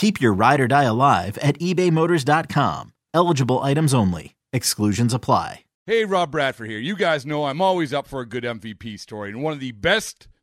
Keep your ride or die alive at ebaymotors.com. Eligible items only. Exclusions apply. Hey, Rob Bradford here. You guys know I'm always up for a good MVP story, and one of the best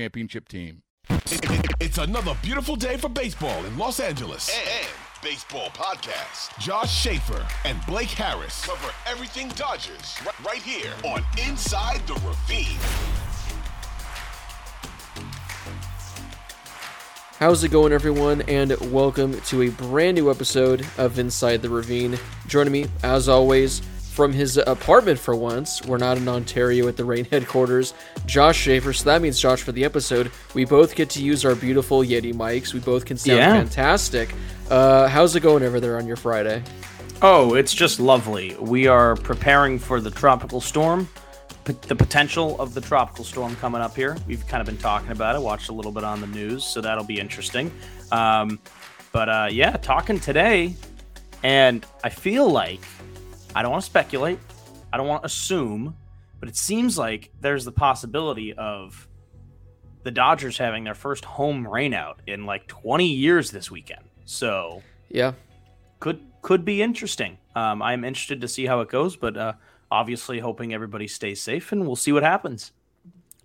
championship team. It's another beautiful day for baseball in Los Angeles. And baseball podcast. Josh Schaefer and Blake Harris Cover everything Dodgers right, right here on Inside the Ravine. How's it going, everyone? And welcome to a brand new episode of Inside the Ravine. Joining me, as always, from his apartment for once. We're not in Ontario at the Rain headquarters. Josh Schaefer. So that means, Josh, for the episode, we both get to use our beautiful Yeti mics. We both can sound Yeah. fantastic. Uh, how's it going over there on your Friday? Oh, it's just lovely. We are preparing for the tropical storm, p- the potential of the tropical storm coming up here. We've kind of been talking about it, watched a little bit on the news, so that'll be interesting. Um, but uh, yeah, talking today, and I feel like I don't want to speculate, I don't want to assume, but it seems like there's the possibility of the Dodgers having their first home rainout in like 20 years this weekend. So Yeah. could could be interesting. Um, I'm interested to see how it goes, but uh, obviously hoping everybody stays safe, and we'll see what happens.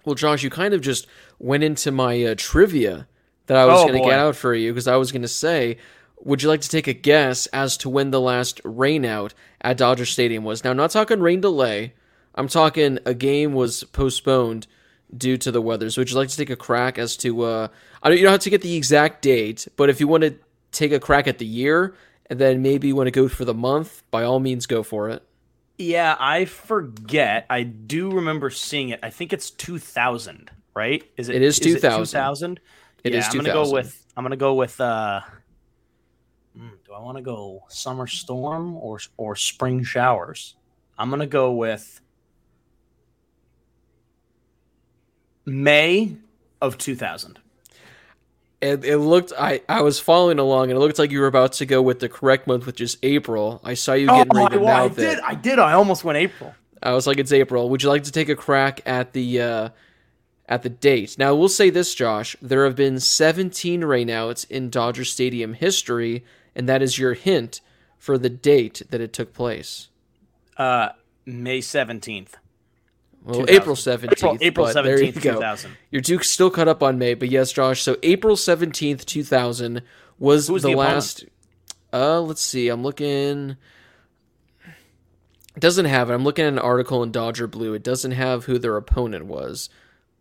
Well, Josh, you kind of just went into my uh, trivia that I was Oh, going to get out for you because I was going to say, would you like to take a guess as to when the last rainout at Dodger Stadium was? Now, I'm not talking rain delay. I'm talking a game was postponed due to the weather. So, would you like to take a crack as to? Uh, I don't. You don't have to get the exact date, but if you want to take a crack at the year and then maybe you want to go for the month, by all means, go for it. Yeah, I forget. I do remember seeing it. I think it's 2000, right? Is it? It is 2000. 2000. It yeah, is I'm gonna go with. I'm gonna go with. uh I want to go summer storm or or spring showers? I'm gonna go with May of 2000. It, it looked I, I was following along and it looked like you were about to go with the correct month which is April. I saw you getting ready to Oh, I, I did. it. I did. I almost went April. I was like it's April. Would you like to take a crack at the uh, at the date? Now we'll say this, Josh. There have been 17 rainouts in Dodger Stadium history, and that is your hint for the date that it took place. Uh, May 17th. Well, April 17th. April- April but there you 17th, go. Your Duke's still caught up on May, but yes, Josh. So April 17th, 2000 was, was the, the last. Uh, let's see. I'm looking. It doesn't have it. I'm looking at an article in Dodger Blue. It doesn't have who their opponent was,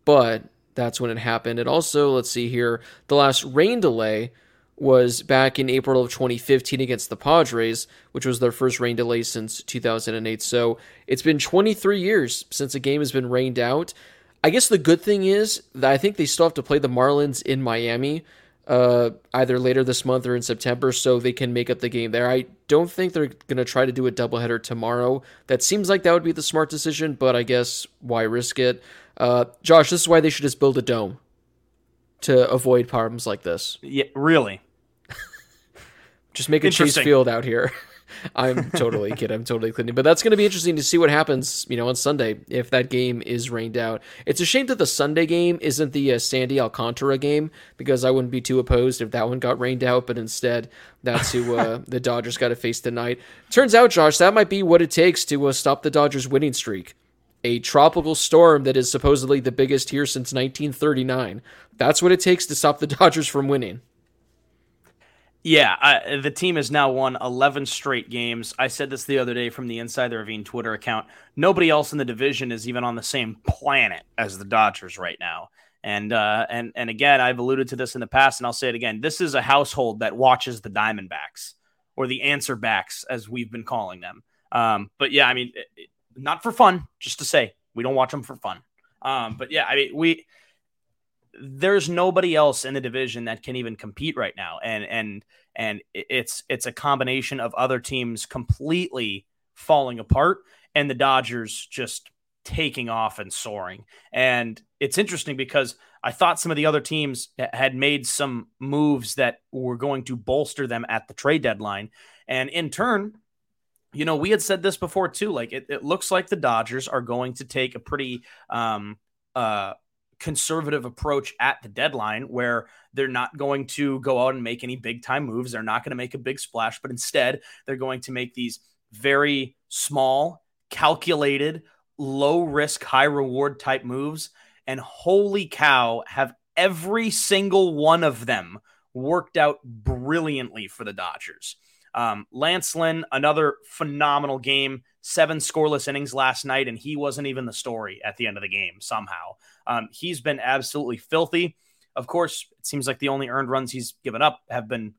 but that's when it happened. It also, let's see here, the last rain delay was back in April of 2015 against the Padres, which was their first rain delay since 2008. So it's been 23 years since a game has been rained out. I guess the good thing is that I think they still have to play the Marlins in Miami uh, either later this month or in September, so they can make up the game there. I don't think they're going to try to do a doubleheader tomorrow. That seems like that would be the smart decision, but I guess why risk it? Uh, Josh, this is why they should just build a dome to avoid problems like this. Yeah, really. Just make a Chase Field out here. I'm totally kidding. I'm totally kidding. But that's going to be interesting to see what happens, you know, on Sunday if that game is rained out. It's a shame that the Sunday game isn't the uh, Sandy Alcantara game because I wouldn't be too opposed if that one got rained out. But instead, that's who uh, the Dodgers got to face tonight. Turns out, Josh, that might be what it takes to uh, stop the Dodgers' winning streak. A tropical storm that is supposedly the biggest here since 1939. That's what it takes to stop the Dodgers from winning. Yeah, I, the team has now won 11 straight games. I said this the other day from the Inside the Ravine Twitter account. Nobody else in the division is even on the same planet as the Dodgers right now. And uh, and and again, I've alluded to this in the past, and I'll say it again. This is a household that watches the Diamondbacks or the answer backs, as we've been calling them. Um, but yeah, I mean, it, not for fun, just to say we don't watch them for fun. Um, but yeah, I mean, we there's nobody else in the division that can even compete right now. And and and it's it's a combination of other teams completely falling apart and the Dodgers just taking off and soaring. And it's interesting because I thought some of the other teams had made some moves that were going to bolster them at the trade deadline. And in turn you know we had said this before too like it, it looks like the Dodgers are going to take a pretty um uh conservative approach at the deadline where they're not going to go out and make any big time moves. They're not going to make a big splash, but instead they're going to make these very small, calculated, low risk, high reward type moves. And holy cow, have every single one of them worked out brilliantly for the Dodgers. Um, Lance Lynn, another phenomenal game, seven scoreless innings last night, and he wasn't even the story at the end of the game somehow. Um, he's been absolutely filthy. Of course, it seems like the only earned runs he's given up have been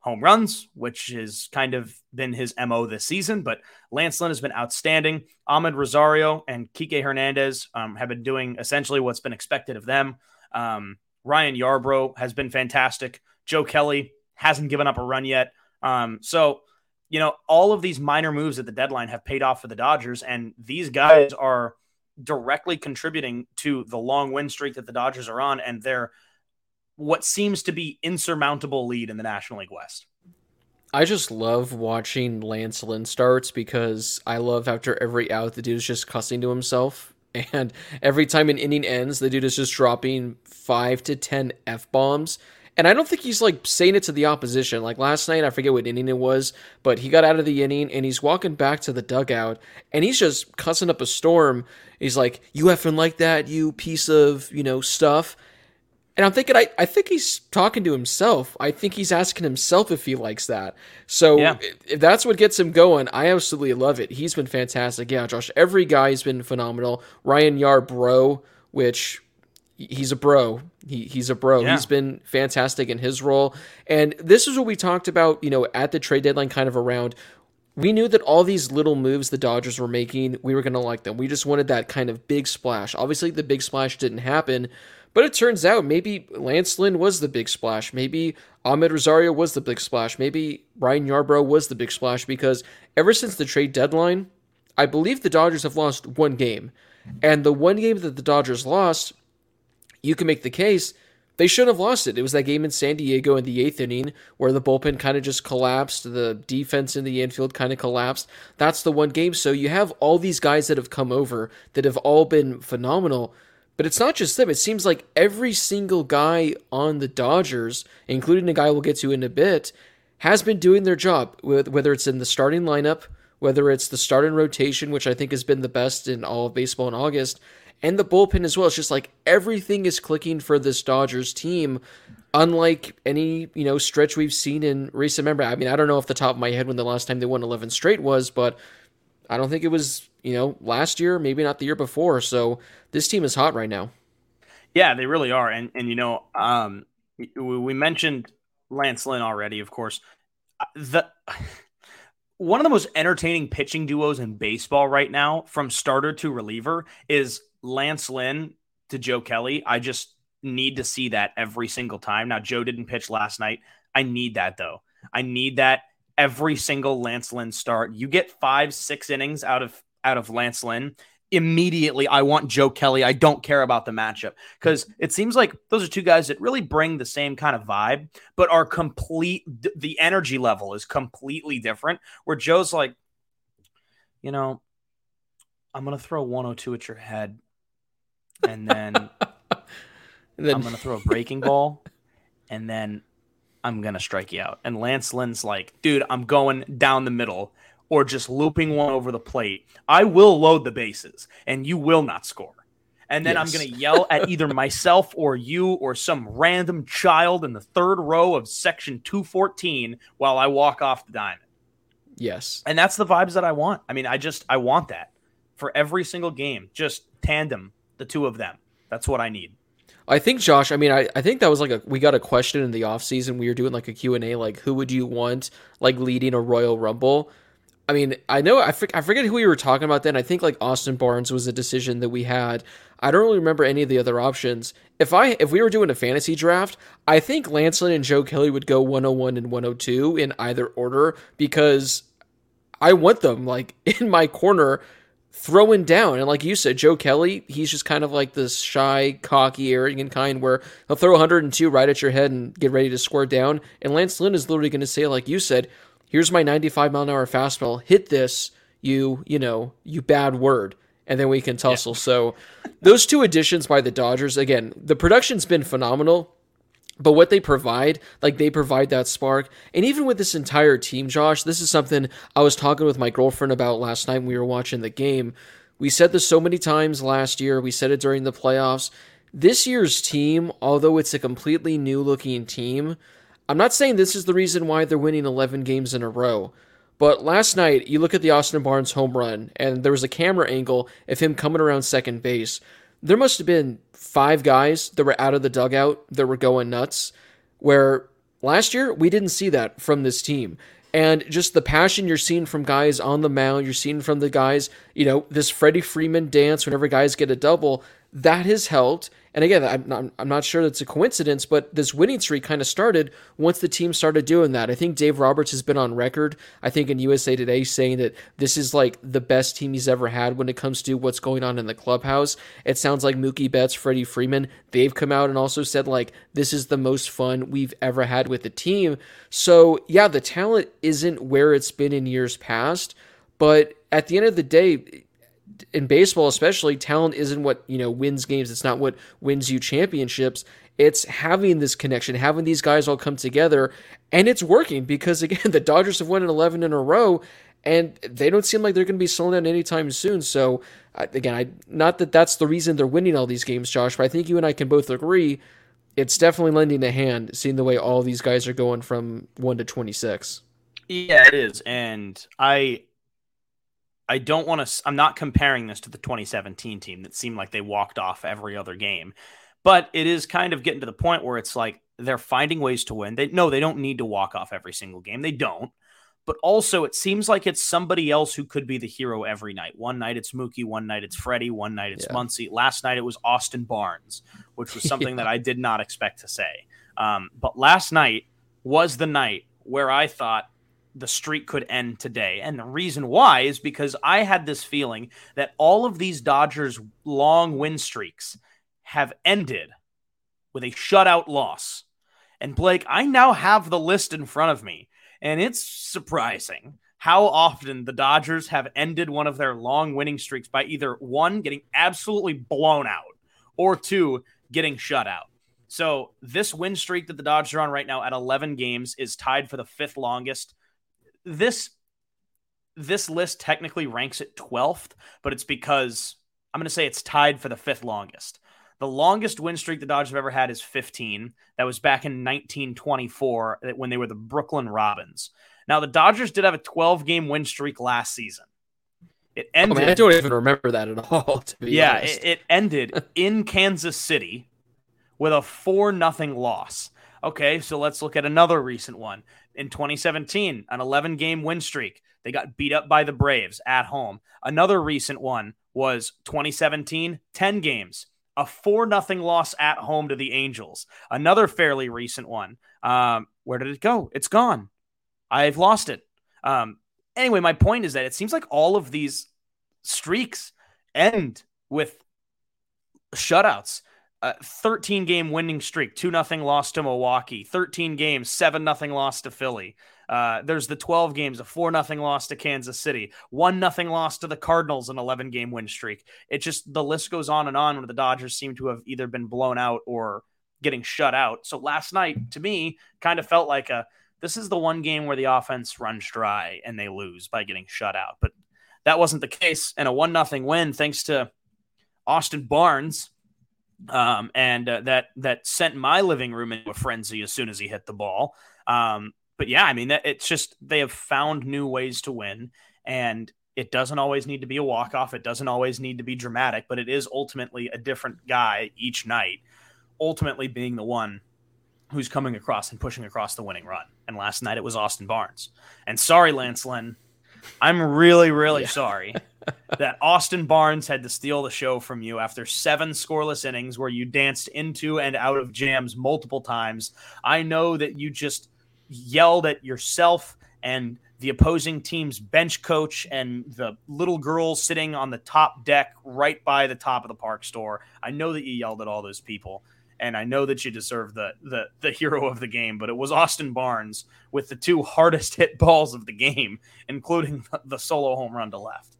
home runs, which has kind of been his MO this season. But Lance Lynn has been outstanding. Amed Rosario and Kike Hernandez um, have been doing essentially what's been expected of them. Um, Ryan Yarbrough has been fantastic. Joe Kelly hasn't given up a run yet. Um, so, you know, all of these minor moves at the deadline have paid off for the Dodgers, and these guys are directly contributing to the long win streak that the Dodgers are on and their what seems to be insurmountable lead in the National League West. I just love watching Lance Lynn starts because I love after every out the dude is just cussing to himself. And every time an inning ends, the dude is just dropping five to ten F bombs. And I don't think he's like saying it to the opposition. Like last night, I forget what inning it was, but he got out of the inning and he's walking back to the dugout and he's just cussing up a storm. He's like, You effing like that, you piece of, you know, stuff. And I'm thinking, I, I think he's talking to himself. I think he's asking himself if he likes that. So yeah. if that's what gets him going, I absolutely love it. He's been fantastic. Yeah, Josh, every guy's been phenomenal. Ryan Yarbrough, which he's a bro. He, he's a bro. Yeah. He's been fantastic in his role. And this is what we talked about, you know, at the trade deadline, kind of around. We knew that all these little moves the Dodgers were making, we were going to like them. We just wanted that kind of big splash. Obviously, the big splash didn't happen, but it turns out maybe Lance Lynn was the big splash. Maybe Amed Rosario was the big splash. Maybe Ryan Yarbrough was the big splash because ever since the trade deadline, I believe the Dodgers have lost one game. And the one game that the Dodgers lost you can make the case they shouldn't have lost it. It was that game in San Diego in the eighth inning where the bullpen kind of just collapsed. The defense in the infield kind of collapsed. That's the one game. So you have all these guys that have come over that have all been phenomenal. But it's not just them. It seems like every single guy on the Dodgers, including a guy we'll get to in a bit, has been doing their job, whether it's in the starting lineup, whether it's the start and rotation, which I think has been the best in all of baseball in August, and the bullpen as well. It's just like everything is clicking for this Dodgers team, unlike any you know stretch we've seen in recent memory. I mean, I don't know off the top of my head when the last time they won 11 straight was, but I don't think it was you know last year, maybe not the year before. So this team is hot right now. Yeah, they really are, and and you know, um, we mentioned Lance Lynn already, of course. Uh, The one of the most entertaining pitching duos in baseball right now, from starter to reliever, is Lance Lynn to Joe Kelly. I just need to see that every single time. Now, Joe didn't pitch last night. I need that though. I need that every single Lance Lynn start. You get five, six innings out of out of Lance Lynn. Immediately, I want Joe Kelly. I don't care about the matchup because it seems like those are two guys that really bring the same kind of vibe, but are complete. The energy level is completely different. Where Joe's like, you know, I'm gonna throw 102 at your head, and then And then I'm gonna throw a breaking ball, and then I'm gonna strike you out. And Lance Lynn's like, dude, I'm going down the middle or just looping one over the plate. I will load the bases, and you will not score. And then Yes. I'm gonna yell at either myself or you or some random child in the third row of section 214 while I walk off the diamond. yes. And that's the vibes that I want. I mean, I just I want that for every single game. Just tandem the two of them. That's what I need. I think Josh, I mean I, I think that was like a we got a question in the offseason. We were doing like a Q&A like who would you want like leading a Royal Rumble? I mean, I know I, I forget who we were talking about then. I think like Austin Barnes was a decision that we had. I don't really remember any of the other options. If I if we were doing a fantasy draft, I think Lance Lynn and Joe Kelly would go 101 and 102 in either order because I want them like in my corner throwing down. And like you said, Joe Kelly, he's just kind of like this shy, cocky, arrogant kind where he'll throw 102 right at your head and get ready to score down. And Lance Lynn is literally going to say, like you said, here's my 95 mile an hour fastball. Hit this, you, you know, you bad word. And then we can tussle. So those two additions by the Dodgers, again, the production's been phenomenal. But what they provide, like they provide that spark. And even with this entire team, Josh, this is something I was talking with my girlfriend about last night when we were watching the game. We said this so many times last year. We said it during the playoffs. This year's team, although it's a completely new looking team, I'm not saying this is the reason why they're winning 11 games in a row. But last night, you look at the Austin Barnes home run, and there was a camera angle of him coming around second base. There must have been five guys that were out of the dugout that were going nuts. Where last year, we didn't see that from this team. And just the passion you're seeing from guys on the mound, you're seeing from the guys, you know, this Freddie Freeman dance whenever guys get a double, that has helped. And again, I'm not, I'm not sure that's a coincidence, but this winning streak kind of started once the team started doing that. I think Dave Roberts has been on record, I think in USA Today, saying that this is like the best team he's ever had when it comes to what's going on in the clubhouse. It sounds like Mookie Betts, Freddie Freeman, they've come out and also said, like, this is the most fun we've ever had with the team. So, yeah, the talent isn't where it's been in years past, but at the end of the day, in baseball especially talent isn't what you know wins games. It's not what wins you championships. It's having this connection having these guys all come together and it's working because again the dodgers have won an 11 in a row and they don't seem like they're going to be slowing down anytime soon. So again i not that that's the reason they're winning all these games josh but i think you and i can both agree it's definitely lending a hand seeing the way all these guys are going from 1 to 26 Yeah, it is, and I, I don't want to. I'm not comparing this to the 2017 team that seemed like they walked off every other game, but it is kind of getting to the point where it's like they're finding ways to win. They no, they don't need to walk off every single game. They don't. But also, it seems like it's somebody else who could be the hero every night. One night it's Mookie, one night it's Freddie, one night it's Yeah. Muncy. Last night it was Austin Barnes, which was something that I did not expect to say. Um, but last night was the night where I thought the streak could end today. And the reason why is because I had this feeling that all of these Dodgers long win streaks have ended with a shutout loss. And Blake, I now have the list in front of me, and it's surprising how often the Dodgers have ended one of their long winning streaks by either one, getting absolutely blown out, or two, getting shut out. So this win streak that the Dodgers are on right now at 11 games is tied for the fifth longest. This this list technically ranks it 12th, but it's because I'm going to say it's tied for the fifth longest. The longest win streak the Dodgers have ever had is 15. That was back in 1924 uh, when they were the Brooklyn Robins. Now the Dodgers did have a 12 game win streak last season. It ended mean, I don't even remember that at all to be yeah, it, it ended in Kansas City with a four nothing loss. Okay, so let's look at another recent one. In 2017, an 11 game win streak. They got beat up by the Braves at home. Another recent one was 2017, 10 games. A 4 nothing loss at home to the Angels. Another fairly recent one. Um, where did it go? It's gone. I've lost it. Um, anyway, my point is that it seems like all of these streaks end with shutouts. Uh, 13 game winning streak, 2 nothing loss to Milwaukee, 13 games, 7 nothing loss to Philly. Uh, there's the 12 games, a 4 nothing loss to Kansas City, 1 nothing loss to the Cardinals, an 11 game win streak. It just, the list goes on and on where the Dodgers seem to have either been blown out or getting shut out. So last night, to me, kind of felt like a, this is the one game where the offense runs dry and they lose by getting shut out. But that wasn't the case. And a 1 nothing win thanks to Austin Barnes um, and uh, that that sent my living room into a frenzy as soon as he hit the ball. Um, but yeah, I mean, that, it's just they have found new ways to win, and it doesn't always need to be a walk off. It doesn't always need to be dramatic, but it is ultimately a different guy each night. Ultimately, being the one who's coming across and pushing across the winning run. And last night it was Austin Barnes. And sorry, Lance Lynn, I'm really, really yeah. sorry that Austin Barnes had to steal the show from you after seven scoreless innings where you danced into and out of jams multiple times. I know that you just yelled at yourself and the opposing team's bench coach and the little girl sitting on the top deck right by the top of the park store. I know that you yelled at all those people and I know that you deserve the the the hero of the game, but it was Austin Barnes with the two hardest hit balls of the game, including the solo home run to left.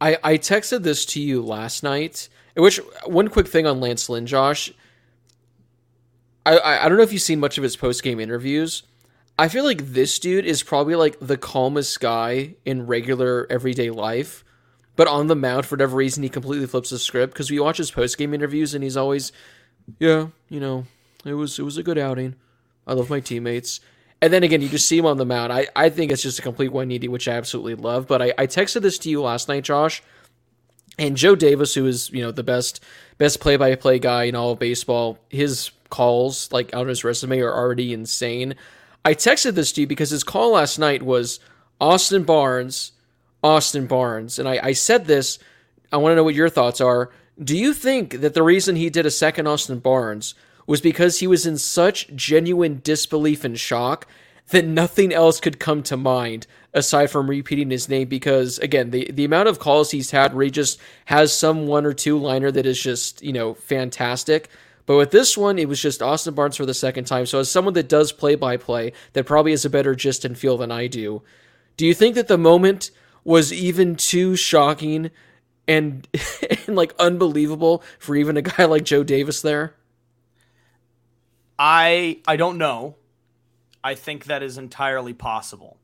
I I texted this to you last night. Which one quick thing on Lance Lynn, Josh. I I, I don't know if you've seen much of his post game interviews. I feel like this dude is probably like the calmest guy in regular everyday life. But on the mound, for whatever reason, he completely flips the script because we watch his post game interviews and he's always yeah, you know, it was it was a good outing. I love my teammates. And then again, you just see him on the mound. I, I think it's just a complete 180, which I absolutely love. But I, I texted this to you last night, Josh. And Joe Davis, who is, you know, the best best play by play guy in all of baseball, his calls, like on his resume, are already insane. I texted this to you because his call last night was Austin Barnes, Austin Barnes. And I, I said this, I want to know what your thoughts are. Do you think that the reason he did a second Austin Barnes was because he was in such genuine disbelief and shock that nothing else could come to mind aside from repeating his name? Because again, the, the amount of calls he's had where he just has some one or two liner that is just, you know, fantastic. But with this one, it was just Austin Barnes for the second time. So, as someone that does play by play, that probably has a better gist and feel than I do, do you think that the moment was even too shocking and and like unbelievable for even a guy like Joe Davis there? I I don't know. I think that is entirely possible.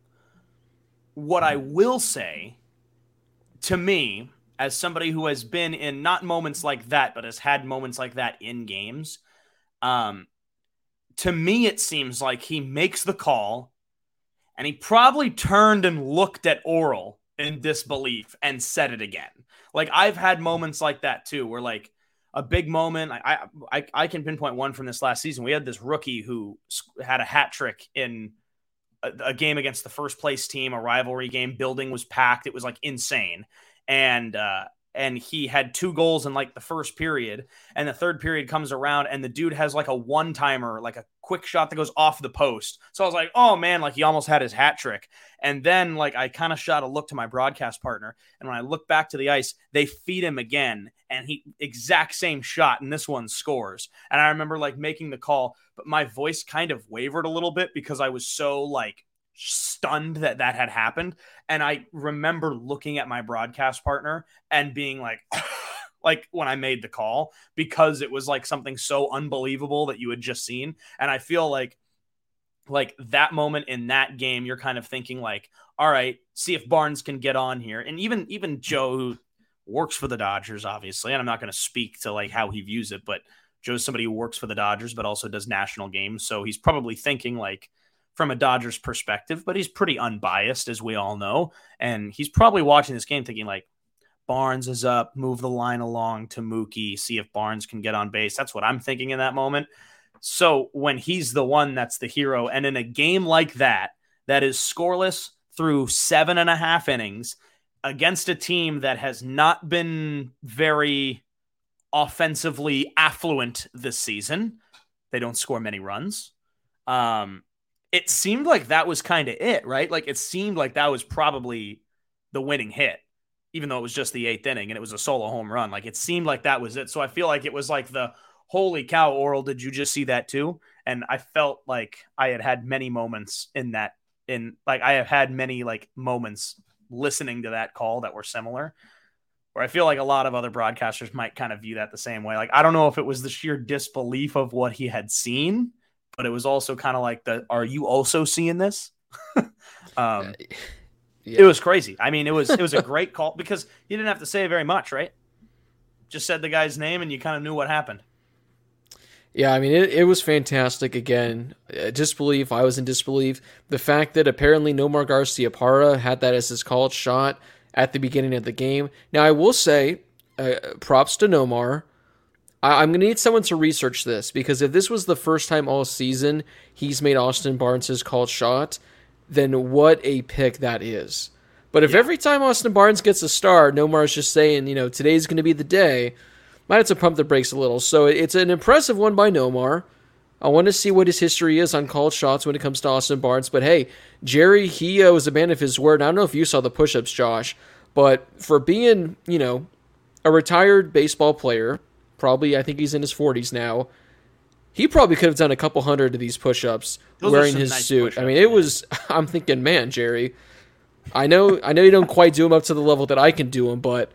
What I will say to me as somebody who has been in not moments like that but has had moments like that in games um to me it seems like he makes the call and he probably turned and looked at Orel in disbelief and said it again like I've had moments like that too, where like a big moment. I I I can pinpoint one from this last season. We had this rookie who had a hat trick in a, a, game against the first place team, a rivalry game. Building was packed. It was like insane, and uh, and he had two goals in like the first period and the third period comes around and the dude has like a one timer like a quick shot that goes off the post. So i was like oh man like he almost had his hat trick. And then like i kind of shot a look to my broadcast partner and when i look back to the ice they feed him again and he exact same shot and this one scores. And i remember like making the call but my voice kind of wavered a little bit because i was so like stunned that that had happened. And i remember looking at my broadcast partner and being like like when i made the call because it was like something so unbelievable that you had just seen. And i feel like like that moment in that game you're kind of thinking like all right see if barnes can get on here. And even even joe who works for the dodgers obviously and i'm not going to speak to like how he views it but joe's somebody who works for the dodgers but also does national games. So he's probably thinking like from a Dodgers perspective, but he's pretty unbiased, as we all know. And he's probably watching this game thinking, like, Barnes is up, move the line along to Mookie, see if Barnes can get on base. That's what I'm thinking in that moment. So when he's the one that's the hero, and in a game like that, that is scoreless through seven and a half innings against a team that has not been very offensively affluent this season, they don't score many runs. Um, it seemed like that was kind of it, right? Like it seemed like that was probably the winning hit, even though it was just the eighth inning and it was a solo home run. Like it seemed like that was it. So I feel like it was like the holy cow, Orel, did you just see that too? And I felt like I had had many moments in that, in like I have had many like moments listening to that call that were similar. Where I feel like a lot of other broadcasters might kind of view that the same way. Like I don't know if it was the sheer disbelief of what he had seen but it was also kind of like the are you also seeing this um yeah. it was crazy i mean it was it was a great call because you didn't have to say very much right just said the guy's name and you kind of knew what happened yeah, I mean, it, it was fantastic. Again, uh, disbelief. I was in disbelief. The fact that apparently Nomar Garciaparra had that as his called shot at the beginning of the game. Now, I will say, uh, props to Nomar. I, am going to need someone to research this because if this was the first time all season he's made Austin Barnes his called shot, then what a pick that is. But if yeah. every time Austin Barnes gets a star, Nomar's just saying, you know, today's going to be the day, might have to pump the brakes a little. So it's an impressive one by Nomar. I want to see what his history is on called shots when it comes to Austin Barnes. But hey, Jerry, he uh, was a man of his word. I don't know if you saw the push ups, Josh, but for being, you know, a retired baseball player, probably I think he's in his 40s now. He probably could have done a couple hundred of these push-ups Those wearing his nice suit. I mean, it man. was. I'm thinking, man, Jerry. I know, I know you don't quite do them up to the level that I can do them, but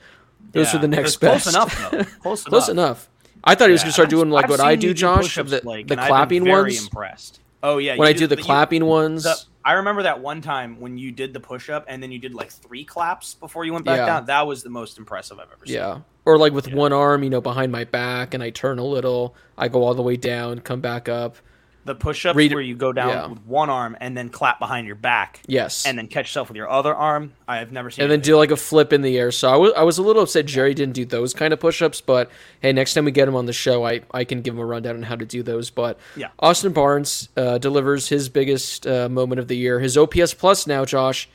those yeah, are the next best. Close enough, though. Close, close enough. I thought he was going to start doing like I've what I do, Josh. The, like, the clapping very ones. Impressed. Oh yeah, when I do the, the clapping you, ones. The, I remember that one time when you did the push up and then you did like three claps before you went back yeah. down. That was the most impressive I've ever seen. Yeah. Or like with yeah. one arm, you know, behind my back and I turn a little, I go all the way down, come back up. The push ups where you go down yeah. with one arm and then clap behind your back. Yes. And then catch yourself with your other arm. I have never seen And then do like a flip in the air. So I was, I was a little upset Jerry didn't do those kind of push ups, but hey, next time we get him on the show, I, I can give him a rundown on how to do those. But yeah. Austin Barnes uh, delivers his biggest uh, moment of the year. His OPS plus now, Josh,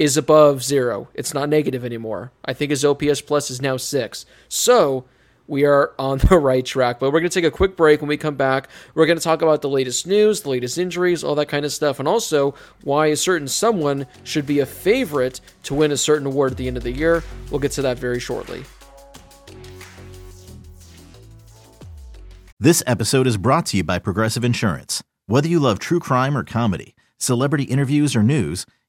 is above zero. It's not negative anymore. I think his OPS plus is now six. So we are on the right track. But we're going to take a quick break. When we come back, we're going to talk about the latest news, the latest injuries, all that kind of stuff, and also why a certain someone should be a favorite to win a certain award at the end of the year. We'll get to that very shortly. This episode is brought to you by Progressive Insurance. Whether you love true crime or comedy, celebrity interviews or news,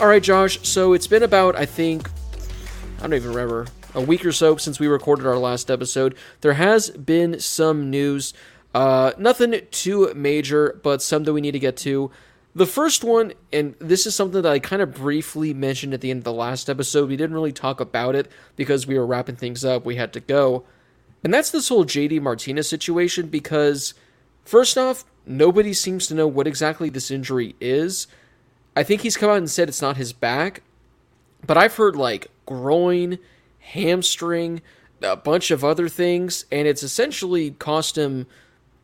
All right, Josh. So it's been about, I think, I don't even remember, a week or so since we recorded our last episode. There has been some news. Uh, nothing too major, but some that we need to get to. The first one, and this is something that I kind of briefly mentioned at the end of the last episode. We didn't really talk about it because we were wrapping things up. We had to go. And that's this whole JD Martinez situation because, first off, nobody seems to know what exactly this injury is. I think he's come out and said it's not his back, but I've heard like groin, hamstring, a bunch of other things, and it's essentially cost him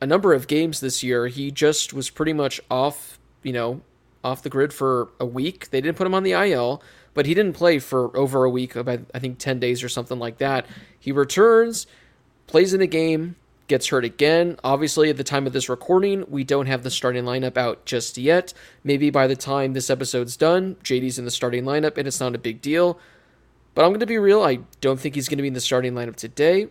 a number of games this year. He just was pretty much off, you know, off the grid for a week. They didn't put him on the IL, but he didn't play for over a week, about I think 10 days or something like that. He returns, plays in a game, gets hurt again. Obviously, at the time of this recording, we don't have the starting lineup out just yet. Maybe by the time this episode's done, JD's in the starting lineup and it's not a big deal. But I'm going to be real, I don't think he's going to be in the starting lineup today.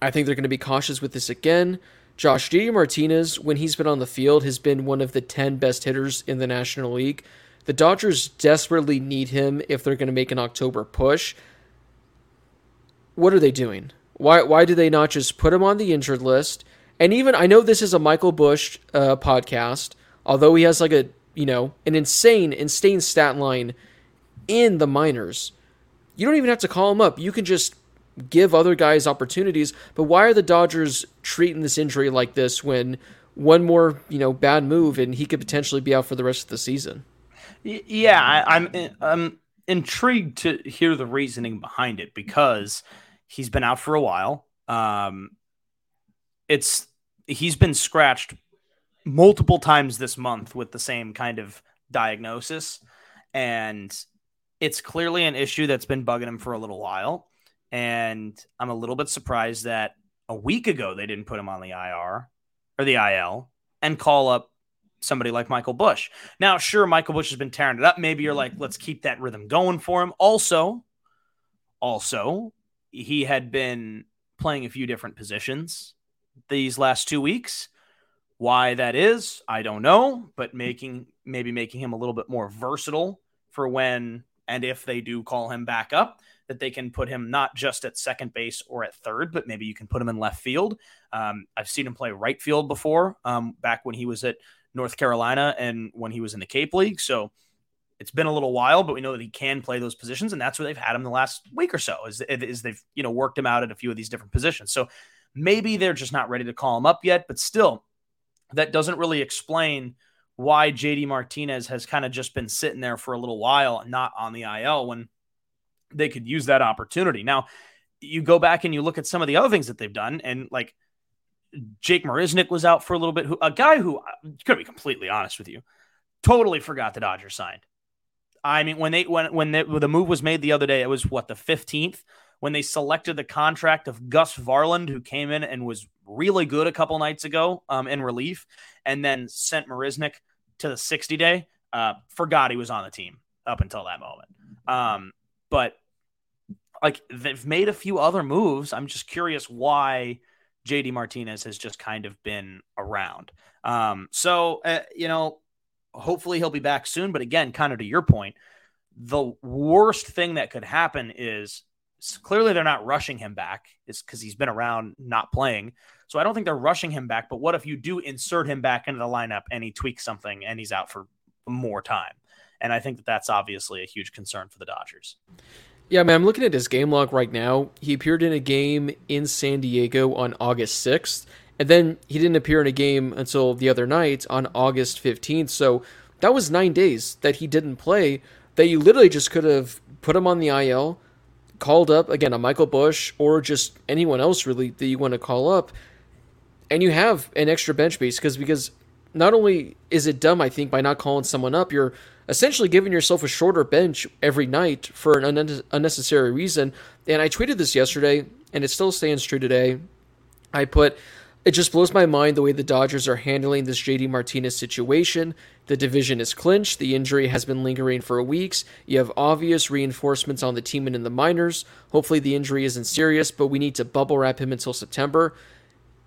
I think they're going to be cautious with this again. Josh JD Martinez, when he's been on the field, has been one of the 10 best hitters in the National League. The Dodgers desperately need him if they're going to make an October push. What are they doing? Why why do they not just put him on the injured list? And even I know this is a Michael Busch uh, podcast, although he has like a you know an insane insane stat line in the minors. You don't even have to call him up. You can just give other guys opportunities. But why are the Dodgers treating this injury like this when one more you know bad move and he could potentially be out for the rest of the season? Yeah, I, I'm I'm intrigued to hear the reasoning behind it because he's been out for a while. Um, it's he's been scratched multiple times this month with the same kind of diagnosis, and it's clearly an issue that's been bugging him for a little while. And I'm a little bit surprised that a week ago they didn't put him on the IR or the IL and call up somebody like Michael Busch. Now, sure, Michael Busch has been tearing it up. Maybe you're like, let's keep that rhythm going for him. Also, also, he had been playing a few different positions these last two weeks. Why that is, I don't know, but making maybe making him a little bit more versatile for when and if they do call him back up, that they can put him not just at second base or at third, but maybe you can put him in left field. Um, I've seen him play right field before, um, back when he was at North Carolina and when he was in the Cape League. So it's been a little while, but we know that he can play those positions, and that's where they've had him the last week or so. Is, is they've you know worked him out at a few of these different positions. So maybe they're just not ready to call him up yet, but still, that doesn't really explain why JD Martinez has kind of just been sitting there for a little while, not on the IL when they could use that opportunity. Now, you go back and you look at some of the other things that they've done, and like Jake Marisnick was out for a little bit, who a guy who, could be completely honest with you, totally forgot the Dodgers signed. I mean, when they when when, they, when the move was made the other day, it was what the fifteenth when they selected the contract of Gus Varland, who came in and was really good a couple nights ago um, in relief, and then sent Marisnick to the sixty day. Uh, forgot he was on the team up until that moment. Um, but like they've made a few other moves. I'm just curious why JD Martinez has just kind of been around. Um, so uh, you know, hopefully he'll be back soon. But again, kind of to your point, the worst thing that could happen is clearly they're not rushing him back. Is because he's been around not playing. So I don't think they're rushing him back. But what if you do insert him back into the lineup and he tweaks something and he's out for more time? And I think that that's obviously a huge concern for the Dodgers. Yeah, man, I'm looking at his game log right now. He appeared in a game in San Diego on August 6th, and then he didn't appear in a game until the other night on August 15th. So that was nine days that he didn't play. That you literally just could have put him on the IL, called up again a Michael Busch or just anyone else really that you want to call up, and you have an extra bench base because because not only is it dumb I think by not calling someone up, you're essentially giving yourself a shorter bench every night for an unnecessary reason. And I tweeted this yesterday, and it still stands true today. I put it just blows my mind the way the Dodgers are handling this JD Martinez situation. The division is clinched. The injury has been lingering for weeks. You have obvious reinforcements on the team and in the minors. Hopefully, the injury isn't serious, but we need to bubble wrap him until September.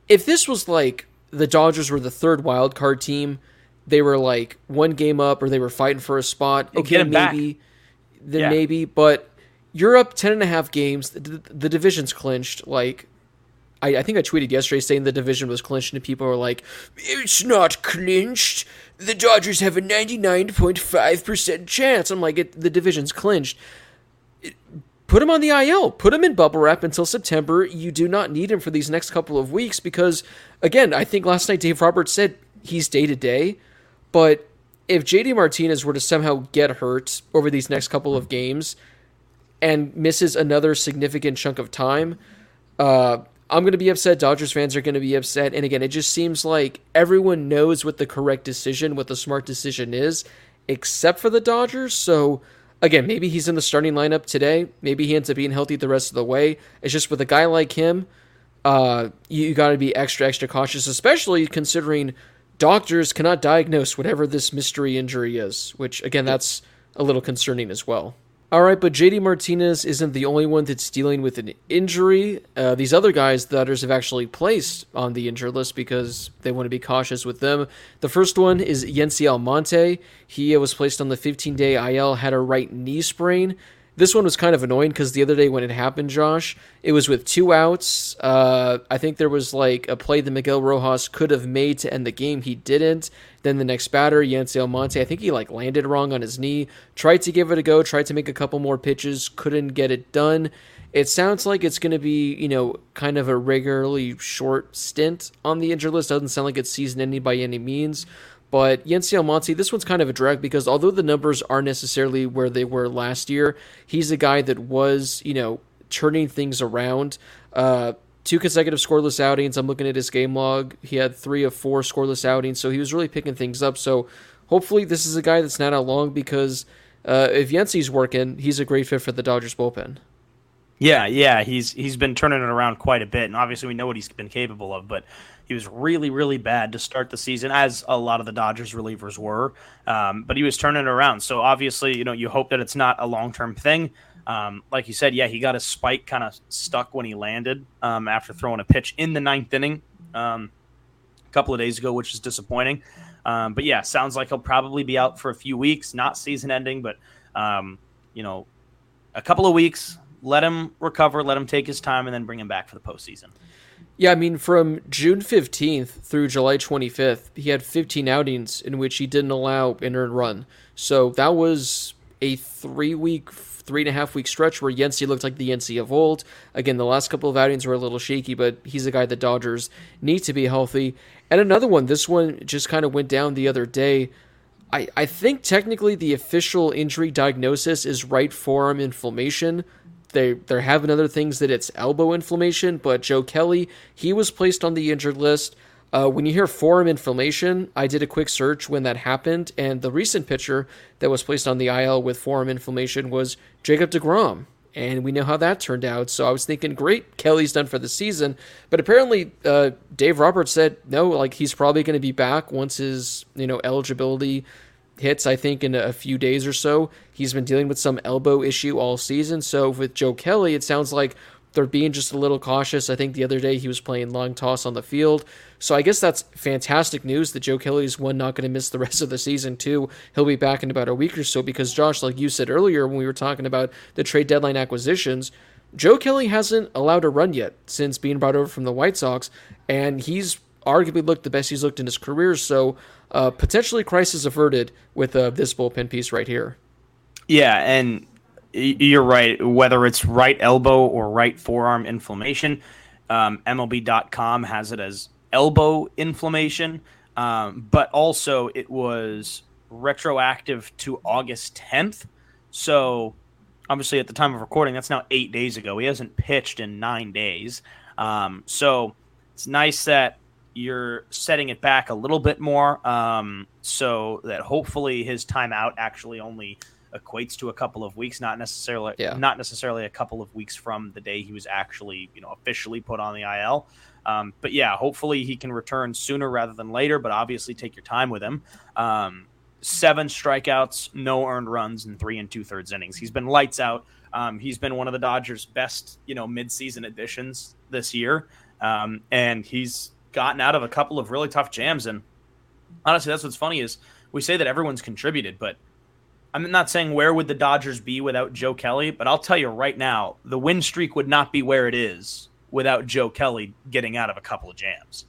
If this was like the Dodgers were the third wild card team, they were like one game up or they were fighting for a spot. Okay, maybe, back. then yeah. maybe, but you're up 10 and a half games. The, the division's clinched. Like, I, I think I tweeted yesterday saying the division was clinched, and people were like, "It's not clinched. The Dodgers have a ninety nine point five percent chance." I'm like, it, "The division's clinched." It, put him on the IL. Put him in bubble wrap until September. You do not need him for these next couple of weeks because, again, I think last night Dave Roberts said he's day to day, but if JD Martinez were to somehow get hurt over these next couple of games and misses another significant chunk of time, uh, I'm going to be upset. Dodgers fans are going to be upset. And again, it just seems like everyone knows what the correct decision, what the smart decision is, except for the Dodgers. So, again, maybe he's in the starting lineup today. Maybe he ends up being healthy the rest of the way. It's just with a guy like him, uh, you got to be extra, extra cautious, especially considering doctors cannot diagnose whatever this mystery injury is, which, again, that's a little concerning as well. All right, but JD Martinez isn't the only one that's dealing with an injury. Uh, these other guys, the others have actually placed on the injured list because they want to be cautious with them. The first one is Yency Almonte. He was placed on the 15 day IL, had a right knee sprain. This one was kind of annoying because the other day when it happened, Josh, it was with two outs. Uh, I think there was like a play that Miguel Rojas could have made to end the game. He didn't. Then the next batter, Yency Almonte, I think he like landed wrong on his knee. Tried to give it a go, tried to make a couple more pitches, couldn't get it done. It sounds like it's going to be, you know, kind of a regularly short stint on the injured list. Doesn't sound like it's season ending by any means. But Yency Almonte, this one's kind of a drag because although the numbers aren't necessarily where they were last year, he's a guy that was, you know, turning things around. Uh, two consecutive scoreless outings. I'm looking at his game log. He had three of four scoreless outings, so he was really picking things up. So hopefully, this is a guy that's not out long because uh, if Yency's working, he's a great fit for the Dodgers bullpen. Yeah, yeah, he's he's been turning it around quite a bit, and obviously we know what he's been capable of. But he was really, really bad to start the season, as a lot of the Dodgers relievers were. Um, but he was turning around. So obviously, you know, you hope that it's not a long term thing. Um, like you said, yeah, he got his spike kind of stuck when he landed um, after throwing a pitch in the ninth inning um, a couple of days ago, which is disappointing. Um, but yeah, sounds like he'll probably be out for a few weeks, not season ending, but um, you know, a couple of weeks. Let him recover, let him take his time, and then bring him back for the postseason. Yeah, I mean, from June 15th through July 25th, he had 15 outings in which he didn't allow an earned run. So that was a three week, three and a half week stretch where Yency looked like the Yency of old. Again, the last couple of outings were a little shaky, but he's a guy the Dodgers need to be healthy. And another one, this one just kind of went down the other day. I, I think technically the official injury diagnosis is right forearm inflammation they they're having other things that it's elbow inflammation, but Joe Kelly, he was placed on the injured list. Uh, when you hear forearm inflammation, I did a quick search when that happened, and the recent pitcher that was placed on the IL with forearm inflammation was Jacob DeGrom, and we know how that turned out. So I was thinking, great, Kelly's done for the season, but apparently uh, Dave Roberts said no, like he's probably going to be back once his you know eligibility hits, I think, in a few days or so. He's been dealing with some elbow issue all season. So with Joe Kelly, it sounds like they're being just a little cautious. I think the other day he was playing long toss on the field. So I guess that's fantastic news that Joe Kelly is one not going to miss the rest of the season. too. he'll be back in about a week or so because Josh, like you said earlier when we were talking about the trade deadline acquisitions, Joe Kelly hasn't allowed a run yet since being brought over from the White Sox, and he's arguably looked the best he's looked in his career. So uh, potentially crisis averted with uh, this bullpen piece right here. Yeah, and you're right. Whether it's right elbow or right forearm inflammation, um, MLB.com has it as elbow inflammation, um, but also it was retroactive to August 10th. So obviously, at the time of recording, that's now eight days ago. He hasn't pitched in nine days. Um, so it's nice that you're setting it back a little bit more um, so that hopefully his timeout actually only equates to a couple of weeks not necessarily yeah. not necessarily a couple of weeks from the day he was actually you know officially put on the IL um, but yeah hopefully he can return sooner rather than later but obviously take your time with him. Um, seven strikeouts no earned runs in three and two thirds innings. He's been lights out. Um, he's been one of the Dodgers best you know midseason additions this year. Um, and he's gotten out of a couple of really tough jams. And honestly, that's what's funny is we say that everyone's contributed, but I'm not saying where would the Dodgers be without Joe Kelly, but I'll tell you right now, the win streak would not be where it is without Joe Kelly getting out of a couple of jams.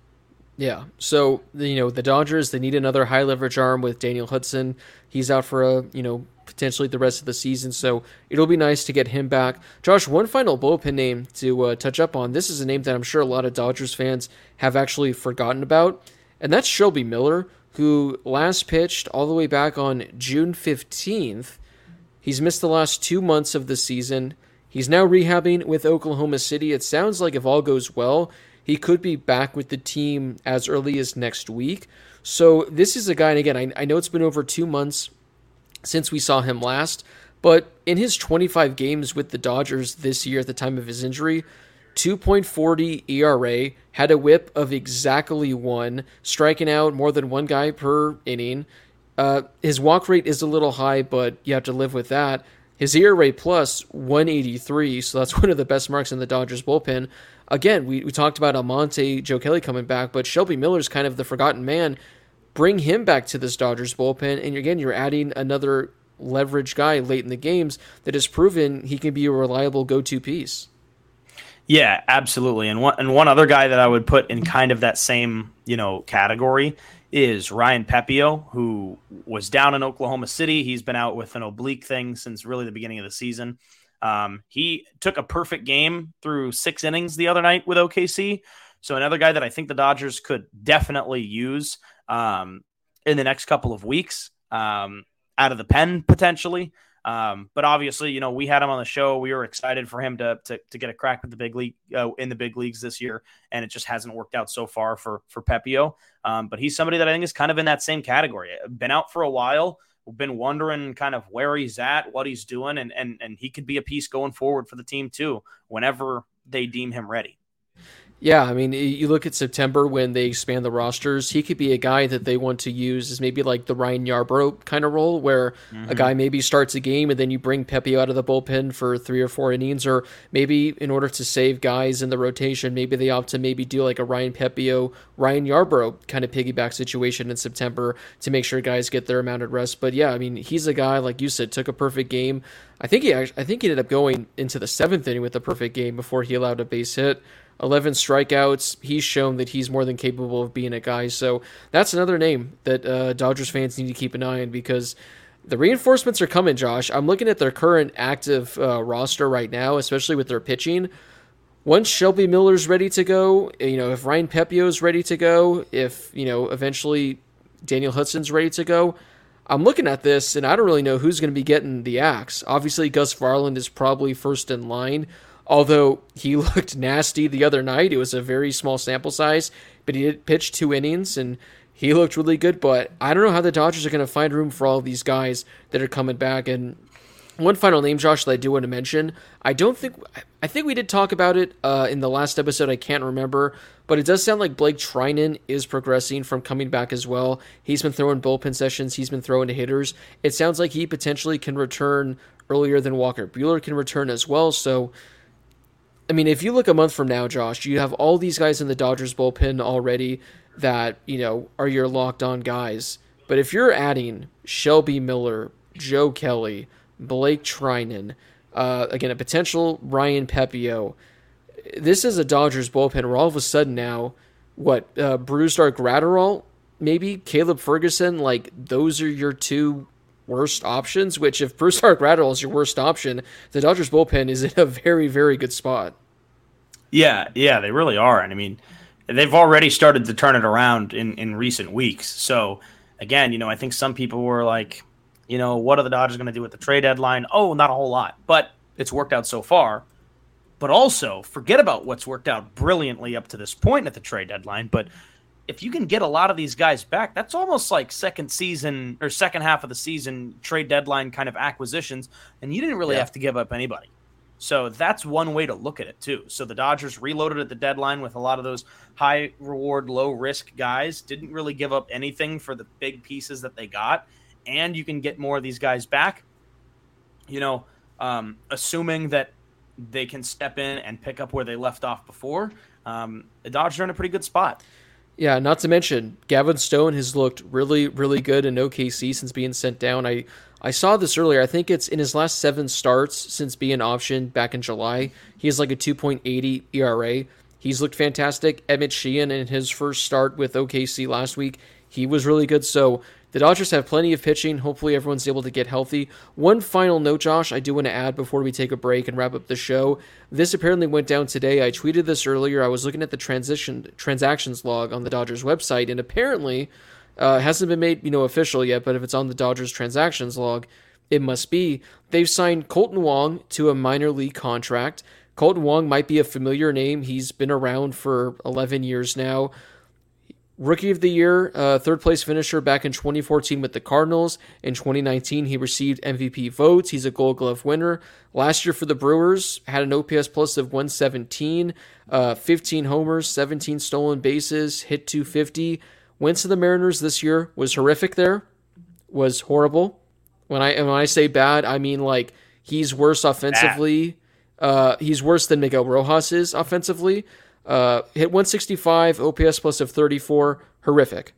Yeah. So, you know, the Dodgers, they need another high leverage arm with Daniel Hudson. He's out for a, you know, potentially the rest of the season. So it'll be nice to get him back. Josh, one final bullpen name to uh, touch up on. This is a name that I'm sure a lot of Dodgers fans have actually forgotten about, and that's Shelby Miller, who last pitched all the way back on June 15th. He's missed the last two months of the season. He's now rehabbing with Oklahoma City. It sounds like if all goes well, he could be back with the team as early as next week. So this is a guy, and again, I, I know it's been over two months since we saw him last. But in his 25 games with the Dodgers this year at the time of his injury, 2.40 ERA, had a whip of exactly one, striking out more than one guy per inning. Uh, his walk rate is a little high, but you have to live with that. His ERA plus 183, so that's one of the best marks in the Dodgers bullpen. Again, we, we talked about Almonte, Joe Kelly coming back, but Shelby Miller's kind of the forgotten man. Bring him back to this Dodgers bullpen, and again, you're adding another leverage guy late in the games that has proven he can be a reliable go-to piece. Yeah, absolutely. And one and one other guy that I would put in kind of that same, you know, category is Ryan Pepiot, who was down in Oklahoma City. He's been out with an oblique thing since really the beginning of the season. Um, he took a perfect game through six innings the other night with OKC. So another guy that I think the Dodgers could definitely use um, in the next couple of weeks um, out of the pen potentially. Um, but obviously, you know, we had him on the show. We were excited for him to to, to get a crack at the big league uh, in the big leagues this year, and it just hasn't worked out so far for for Pepiot. Um, but he's somebody that I think is kind of in that same category. Been out for a while, been wondering kind of where he's at, what he's doing, and and and he could be a piece going forward for the team too, whenever they deem him ready. Yeah, I mean, you look at September when they expand the rosters, he could be a guy that they want to use as maybe like the Ryan Yarbrough kind of role, where mm-hmm. a guy maybe starts a game and then you bring Pepe out of the bullpen for three or four innings, or maybe in order to save guys in the rotation, maybe they opt to maybe do like a Ryan Pepiot, Ryan Yarbrough kind of piggyback situation in September to make sure guys get their amount of rest. But yeah, I mean, he's a guy like you said took a perfect game. I think he actually, I think he ended up going into the seventh inning with a perfect game before he allowed a base hit. 11 strikeouts. He's shown that he's more than capable of being a guy. So that's another name that uh, Dodgers fans need to keep an eye on because the reinforcements are coming, Josh. I'm looking at their current active uh, roster right now, especially with their pitching. Once Shelby Miller's ready to go, you know, if Ryan Pepiot's ready to go, if, you know, eventually Daniel Hudson's ready to go, I'm looking at this and I don't really know who's going to be getting the axe. Obviously, Gus Varland is probably first in line. Although he looked nasty the other night, it was a very small sample size, but he did pitch two innings and he looked really good. But I don't know how the Dodgers are going to find room for all of these guys that are coming back. And one final name, Josh, that I do want to mention. I don't think I think we did talk about it uh, in the last episode. I can't remember, but it does sound like Blake Treinen is progressing from coming back as well. He's been throwing bullpen sessions. He's been throwing to hitters. It sounds like he potentially can return earlier than Walker Buehler can return as well. So I mean, if you look a month from now, Josh, you have all these guys in the Dodgers bullpen already that, you know, are your locked on guys. But if you're adding Shelby Miller, Joe Kelly, Blake Treinen, uh, again, a potential Ryan Pepiot, this is a Dodgers bullpen where all of a sudden now, what, uh, Brusdar Graterol, maybe Caleb Ferguson, like those are your two worst options, which if Brusdar Graterol is your worst option, the Dodgers bullpen is in a very, very good spot. Yeah, yeah, they really are. And I mean, they've already started to turn it around in, in recent weeks. So again, you know, I think some people were like, you know, what are the Dodgers going to do with the trade deadline? Oh, not a whole lot, but it's worked out so far. But also, forget about what's worked out brilliantly up to this point at the trade deadline. But if you can get a lot of these guys back, that's almost like second season or second half of the season trade deadline kind of acquisitions, and you didn't really yeah. have to give up anybody. So that's one way to look at it too. So the Dodgers reloaded at the deadline with a lot of those high reward, low risk guys. Didn't really give up anything for the big pieces that they got, and you can get more of these guys back. You know, um, assuming that they can step in and pick up where they left off before. Um, the Dodgers are in a pretty good spot. Yeah, not to mention Gavin Stone has looked really, really good in OKC since being sent down. I I saw this earlier. I think it's in his last seven starts since being optioned back in July. He has like a 2.80 ERA. He's looked fantastic. Emmett Sheehan in his first start with OKC last week, he was really good. So the Dodgers have plenty of pitching. Hopefully, everyone's able to get healthy. One final note, Josh, I do want to add before we take a break and wrap up the show. This apparently went down today. I tweeted this earlier. I was looking at the transition transactions log on the Dodgers website, and apparently, uh, hasn't been made you know official yet. But if it's on the Dodgers transactions log, it must be. They've signed Kolten Wong to a minor league contract. Kolten Wong might be a familiar name. He's been around for 11 years now Rookie of the Year, uh, third place finisher back in 2014 with the Cardinals. In 2019, he received MVP votes. He's a Gold Glove winner. Last year for the Brewers, had an OPS plus of 117, uh, 15 homers, 17 stolen bases, hit 250. Went to the Mariners this year, was horrific there, was horrible. When I when I say bad, I mean like he's worse offensively. Uh, he's worse than Miguel Rojas is offensively. Uh, hit 165, OPS plus of 34, horrific.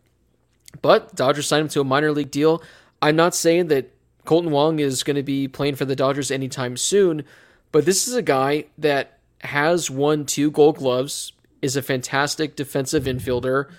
But Dodgers signed him to a minor league deal. I'm not saying that Kolten Wong is going to be playing for the Dodgers anytime soon, but this is a guy that has won two gold gloves, is a fantastic defensive infielder.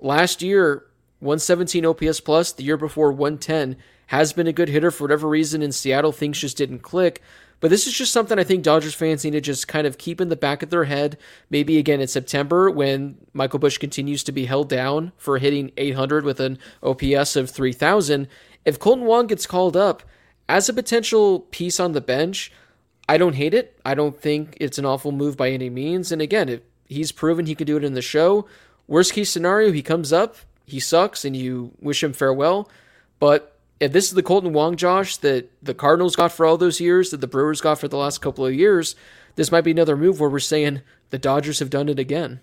Last year, 117 OPS plus, the year before 110, has been a good hitter for whatever reason in Seattle. Things just didn't click. But this is just something I think Dodgers fans need to just kind of keep in the back of their head. Maybe again in September when Michael Busch continues to be held down for hitting 800 with an OPS of 3,000. If Kolten Wong gets called up as a potential piece on the bench, I don't hate it. I don't think it's an awful move by any means. And again, he's proven he can do it in the show, worst case scenario, he comes up, he sucks, and you wish him farewell. But if this is the Kolten Wong Josh that the Cardinals got for all those years, that the Brewers got for the last couple of years, this might be another move where we're saying the Dodgers have done it again.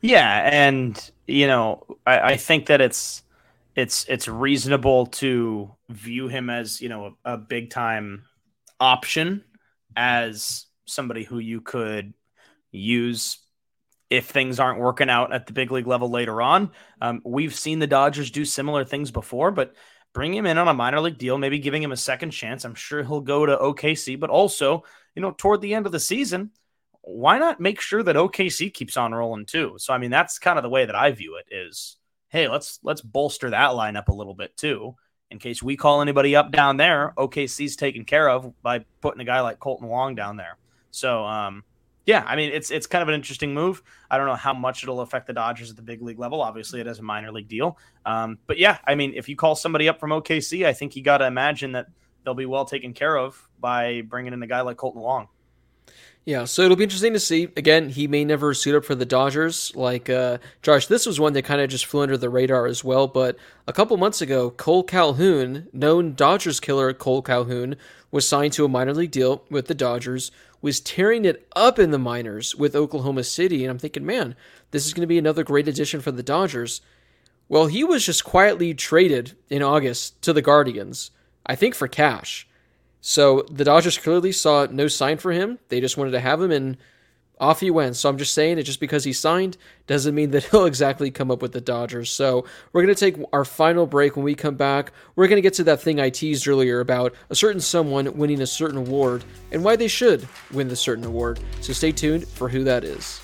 Yeah, and you know, I, I think that it's it's it's reasonable to view him as you know a, a big time option as somebody who you could use if things aren't working out at the big league level later on. Um, we've seen the Dodgers do similar things before, but bring him in on a minor league deal, maybe giving him a second chance. I'm sure he'll go to OKC, but also, you know, toward the end of the season, why not make sure that OKC keeps on rolling too? So I mean, that's kind of the way that I view it is, hey, let's let's bolster that lineup a little bit too. In case we call anybody up down there, OKC's taken care of by putting a guy like Kolten Wong down there. So um yeah, I mean it's it's kind of an interesting move. I don't know how much it'll affect the Dodgers at the big league level. Obviously, it is a minor league deal, um, but yeah, I mean if you call somebody up from OKC, I think you got to imagine that they'll be well taken care of by bringing in a guy like Kolten Wong. Yeah, so it'll be interesting to see. Again, he may never suit up for the Dodgers. Like uh, Josh, this was one that kind of just flew under the radar as well. But a couple months ago, Cole Calhoun, known Dodgers killer Cole Calhoun, was signed to a minor league deal with the Dodgers was tearing it up in the minors with Oklahoma City. And I'm thinking, man, this is going to be another great addition for the Dodgers. Well, he was just quietly traded in August to the Guardians, I think for cash. So the Dodgers clearly saw no sign for him. They just wanted to have him, and off he went. So I'm just saying it just because he signed doesn't mean that he'll exactly come up with the Dodgers. So we're going to take our final break. When we come back, we're going to get to that thing I teased earlier about a certain someone winning a certain award and why they should win the certain award. So stay tuned for who that is.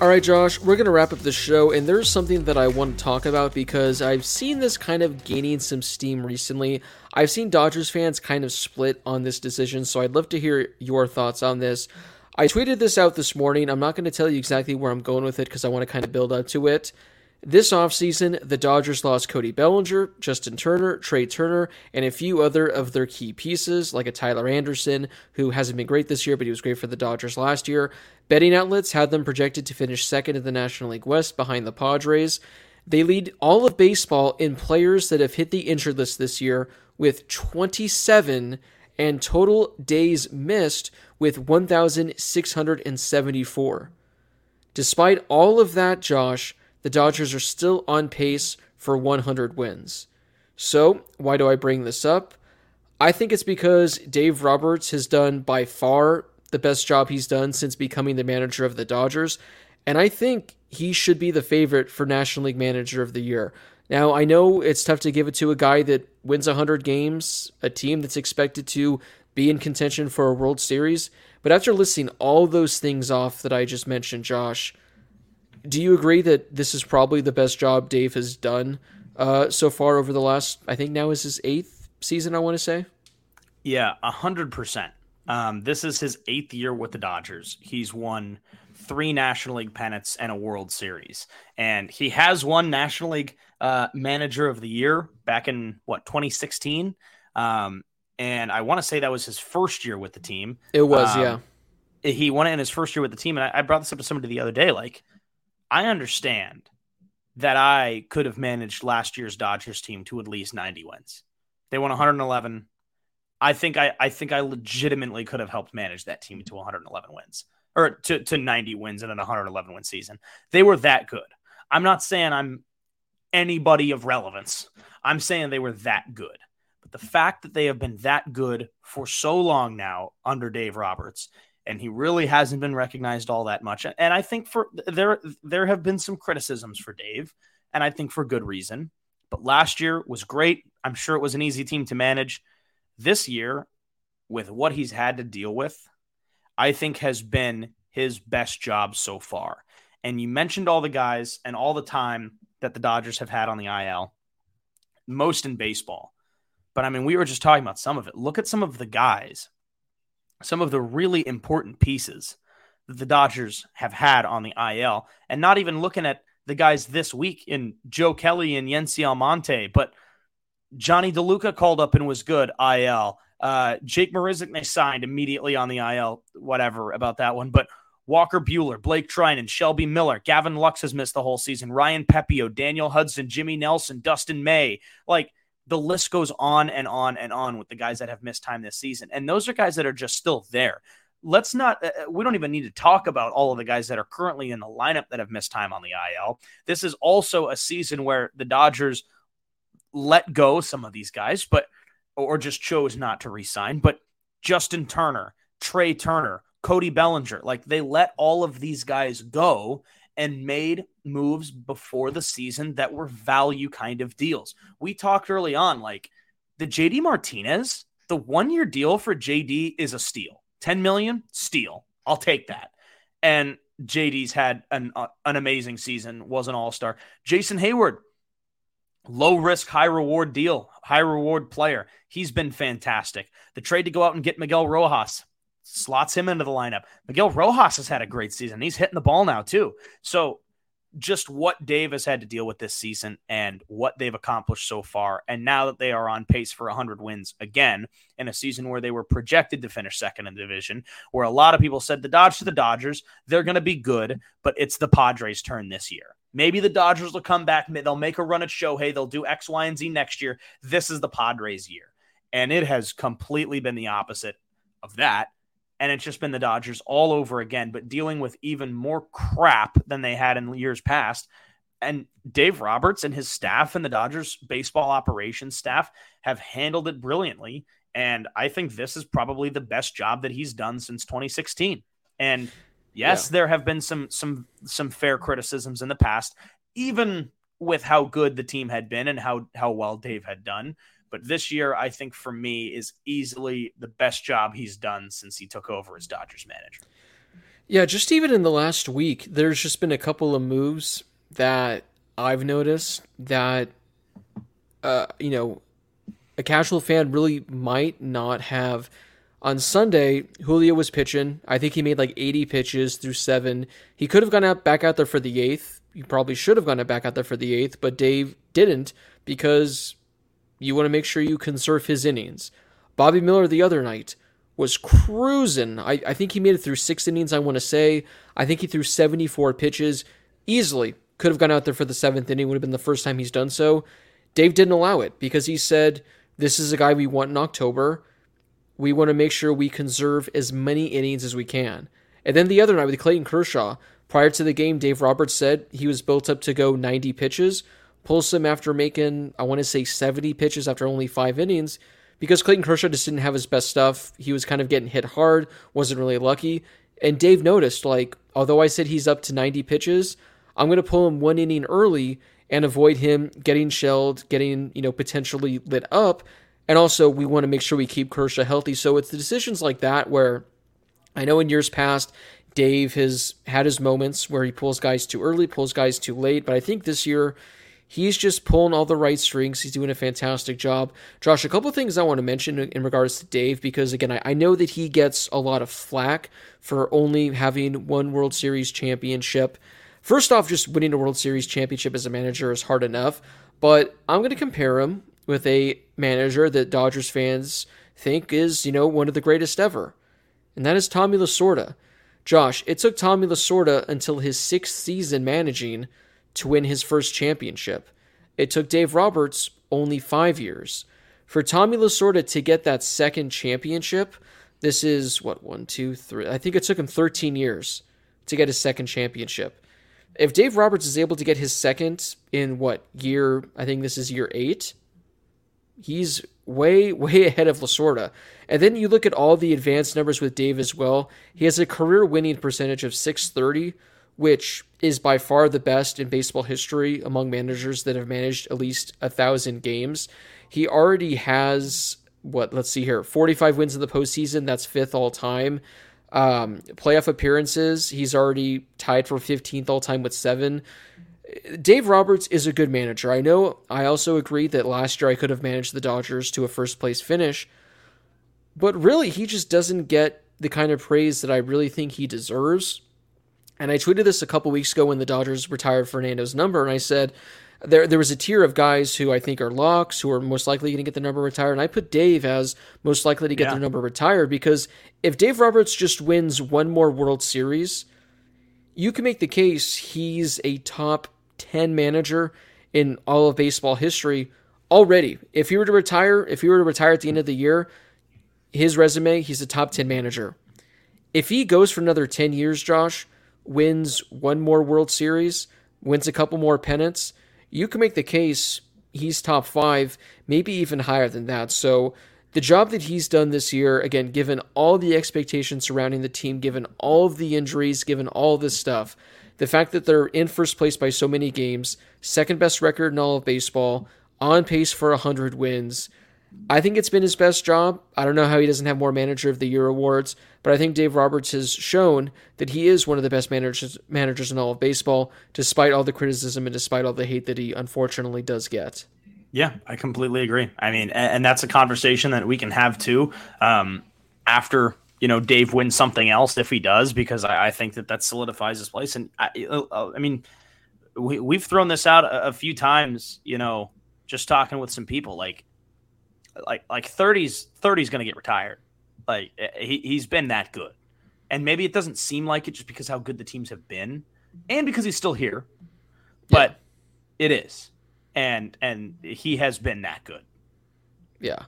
All right, Josh, we're going to wrap up the show, and there's something that I want to talk about because I've seen this kind of gaining some steam recently. I've seen Dodgers fans kind of split on this decision, so I'd love to hear your thoughts on this. I tweeted this out this morning. I'm not going to tell you exactly where I'm going with it because I want to kind of build up to it. This offseason, the Dodgers lost Cody Bellinger, Justin Turner, Trea Turner, and a few other of their key pieces, like a Tyler Anderson, who hasn't been great this year, but he was great for the Dodgers last year. Betting outlets had them projected to finish second in the National League West behind the Padres. They lead all of baseball in players that have hit the injured list this year with 27 and total days missed with 1,674. Despite all of that, Josh, the Dodgers are still on pace for 100 wins. So, why do I bring this up? I think it's because Dave Roberts has done by far the best job he's done since becoming the manager of the Dodgers, and I think he should be the favorite for National League Manager of the Year. Now, I know it's tough to give it to a guy that wins 100 games, a team that's expected to be in contention for a World Series, but after listing all those things off that I just mentioned, Josh, do you agree that this is probably the best job Dave has done uh, so far over the last, I think now is his eighth season, I want to say? Yeah, a 100%. Um, this is his eighth year with the Dodgers. He's won three National League pennants and a World Series. And he has won National League uh, Manager of the Year back in what 2016. Um, and I want to say that was his first year with the team. It was, um, yeah. He won it in his first year with the team, and I, I brought this up to somebody the other day. Like, I understand that I could have managed last year's Dodgers team to at least 90 wins. They won 111. I think I, I think I legitimately could have helped manage that team to 111 wins or to, to 90 wins in a 111 win season. They were that good. I'm not saying I'm anybody of relevance. I'm saying they were that good. But the fact that they have been that good for so long now under Dave Roberts, and he really hasn't been recognized all that much. And I think for there there have been some criticisms for Dave, and I think for good reason. But last year was great. I'm sure it was an easy team to manage. This year, with what he's had to deal with, I think has been his best job so far. And you mentioned all the guys and all the time that the Dodgers have had on the IL, most in baseball. But I mean, we were just talking about some of it. Look at some of the guys, some of the really important pieces that the Dodgers have had on the IL, and not even looking at the guys this week in Joe Kelly and Yency Almonte, but Jonny DeLuca called up and was good. IL. Uh, Jake Marisnick they signed immediately on the IL. Whatever about that one, but Walker Buehler, Blake Treinen, Shelby Miller, Gavin Lux has missed the whole season. Ryan Pepiot, Daniel Hudson, Jimmy Nelson, Dustin May. Like the list goes on and on and on with the guys that have missed time this season, and those are guys that are just still there. Let's not. Uh, uh we don't even need to talk about all of the guys that are currently in the lineup that have missed time on the IL. This is also a season where the Dodgers let go some of these guys, but or just chose not to resign. But Justin Turner, Trea Turner, Cody Bellinger, like they let all of these guys go and made moves before the season that were value kind of deals. We talked early on, like the JD Martinez, the one year deal for JD is a steal. 10 million, steal. I'll take that. And JD's had an, uh, an amazing season, was an all star. Jason Heyward, low risk, high reward deal, high reward player. He's been fantastic. The trade to go out and get Miguel Rojas slots him into the lineup. Miguel Rojas has had a great season. He's hitting the ball now, too. So, just what Dave has had to deal with this season and what they've accomplished so far. And now that they are on pace for 100 wins again in a season where they were projected to finish second in the division, where a lot of people said the Dodgers to the Dodgers, they're going to be good, but it's the Padres' turn this year. Maybe the Dodgers will come back. They'll make a run at Shohei. They'll do X, Y, and Z next year. This is the Padres' year. And it has completely been the opposite of that. And it's just been the Dodgers all over again, but dealing with even more crap than they had in years past. And Dave Roberts and his staff and the Dodgers baseball operations staff have handled it brilliantly. And I think this is probably the best job that he's done since 2016. And Yes, yeah. there have been some some some fair criticisms in the past, even with how good the team had been and how how well Dave had done. But this year, I think for me is easily the best job he's done since he took over as Dodgers manager. Yeah, just even in the last week, there's just been a couple of moves that I've noticed that uh, you know, a casual fan really might not have on Sunday, Julio was pitching. I think he made like 80 pitches through seven. He could have gone out back out there for the eighth. He probably should have gone back out there for the eighth, but Dave didn't because you want to make sure you conserve his innings. Bobby Miller the other night was cruising. I, I think he made it through six innings, I want to say. I think he threw 74 pitches easily. Could have gone out there for the seventh inning, would have been the first time he's done so. Dave didn't allow it because he said, This is a guy we want in October we want to make sure we conserve as many innings as we can. And then the other night with Clayton Kershaw, prior to the game, Dave Roberts said he was built up to go 90 pitches, pulls him after making, I want to say 70 pitches after only five innings, because Clayton Kershaw just didn't have his best stuff. He was kind of getting hit hard, wasn't really lucky. And Dave noticed, like, although I said he's up to 90 pitches, I'm going to pull him one inning early and avoid him getting shelled, getting, you know, potentially lit up. And also, we want to make sure we keep Kershaw healthy. So it's the decisions like that where I know in years past, Dave has had his moments where he pulls guys too early, pulls guys too late. But I think this year, he's just pulling all the right strings. He's doing a fantastic job. Josh, a couple things I want to mention in regards to Dave, because again, I, I know that he gets a lot of flack for only having one World Series championship. First off, just winning a World Series championship as a manager is hard enough, but I'm going to compare him with a manager that Dodgers fans think is, you know, one of the greatest ever. And that is Tommy Lasorda. Josh, it took Tommy Lasorda until his sixth season managing to win his first championship. It took Dave Roberts only five years. For Tommy Lasorda to get that second championship, this is what, one, two, three. I think it took him 13 years to get his second championship. If Dave Roberts is able to get his second in what year, I think this is year eight, he's way, way ahead of Lasorda. And then you look at all the advanced numbers with Dave as well. He has a career winning percentage of 630, which is by far the best in baseball history among managers that have managed at least a thousand games. He already has what? Let's see here, 45 wins in the postseason. That's fifth all time. Um, playoff appearances, he's already tied for 15th all time with seven. Dave Roberts is a good manager. I know I also agree that last year I could have managed the Dodgers to a first place finish, but really he just doesn't get the kind of praise that I really think he deserves. And I tweeted this a couple weeks ago when the Dodgers retired Fernando's number, and I said there there was a tier of guys who I think are locks who are most likely going to get the number retired, and I put Dave as most likely to get Yeah. their number retired because if Dave Roberts just wins one more World Series, you can make the case he's a top 10 manager in all of baseball history already. If he were to retire, if he were to retire at the end of the year, his resume, he's a top 10 manager. If he goes for another 10 years, Josh, wins one more World Series, wins a couple more pennants, you can make the case he's top five, maybe even higher than that. So the job that he's done this year, again, given all the expectations surrounding the team, given all of the injuries, given all this stuff, the fact that they're in first place by so many games, second best record in all of baseball, on pace for 100 wins. I think it's been his best job. I don't know how he doesn't have more Manager of the Year awards, but I think Dave Roberts has shown that he is one of the best managers managers in all of baseball, despite all the criticism and despite all the hate that he unfortunately does get. Yeah, I completely agree. I mean, and, and that's a conversation that we can have too um, after you know Dave wins something else if he does, because I, I think that that solidifies his place. And I, uh, I mean, we we've thrown this out a, a few times. You know, just talking with some people, like like like 30's 30's going to get retired. Like eh, he he's been that good, and maybe it doesn't seem like it just because how good the teams have been, and because he's still here, but it is, and and he has been that good. Yeah.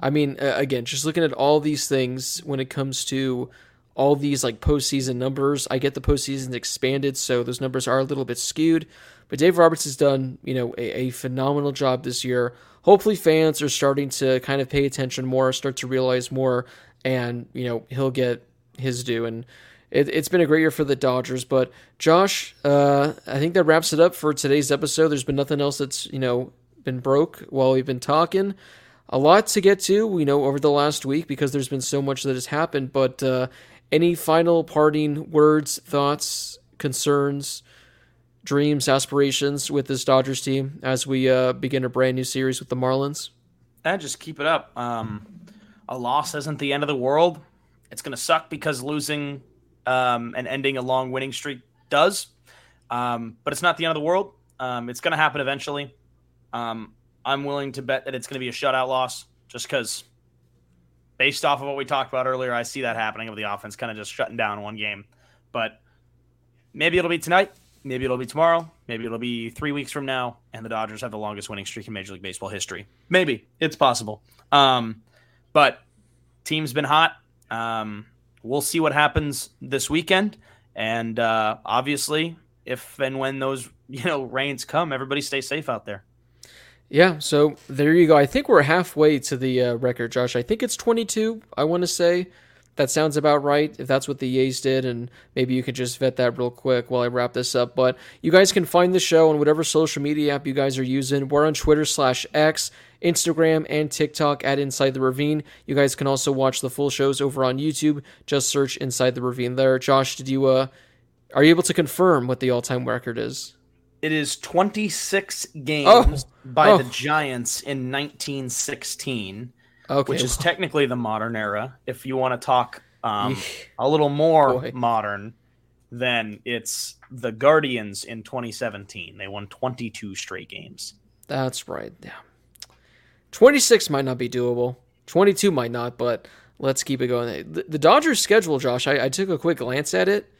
I mean, again, just looking at all these things when it comes to all these like postseason numbers, I get the postseason expanded, so those numbers are a little bit skewed. But Dave Roberts has done, you know, a, a phenomenal job this year. Hopefully, fans are starting to kind of pay attention more, start to realize more, and you know he'll get his due. And it, it's been a great year for the Dodgers. But Josh, uh, I think that wraps it up for today's episode. There's been nothing else that's you know been broke while we've been talking a lot to get to, you know, over the last week because there's been so much that has happened. But uh, any final parting words, thoughts, concerns, dreams, aspirations with this Dodgers team as we uh, begin a brand new series with the Marlins? And just keep it up. Um, a loss isn't the end of the world. It's going to suck because losing um, and ending a long winning streak does, um, but it's not the end of the world. Um, it's going to happen eventually. Um, I'm willing to bet that it's going to be a shutout loss just because, based off of what we talked about earlier, I see that happening with the offense kind of just shutting down one game. But maybe it'll be tonight. Maybe it'll be tomorrow. Maybe it'll be three weeks from now, and the Dodgers have the longest winning streak in Major League Baseball history. Maybe it's possible. Um, but team's been hot. Um, we'll see what happens this weekend, and uh, obviously, if and when those you know rains come, everybody stay safe out there. Yeah, so there you go. I think we're halfway to the uh, record, Josh. I think it's 22. I want to say that sounds about right. If that's what the Yays did, and maybe you could just vet that real quick while I wrap this up. But you guys can find the show on whatever social media app you guys are using. We're on Twitter slash X, Instagram, and TikTok at Inside the Ravine. You guys can also watch the full shows over on YouTube. Just search Inside the Ravine there. Josh, did you uh, are you able to confirm what the all time record is? It is 26 games Oh. by Oh. the Giants in 1916, Okay, which is technically the modern era. If you want to talk um, a little more Boy. modern, then it's the Guardians in 2017. They won 22 straight games. That's right. Yeah. 26 might not be doable. 22 might not, but let's keep it going. The, Dodgers' schedule, Josh, I, I took a quick glance at it.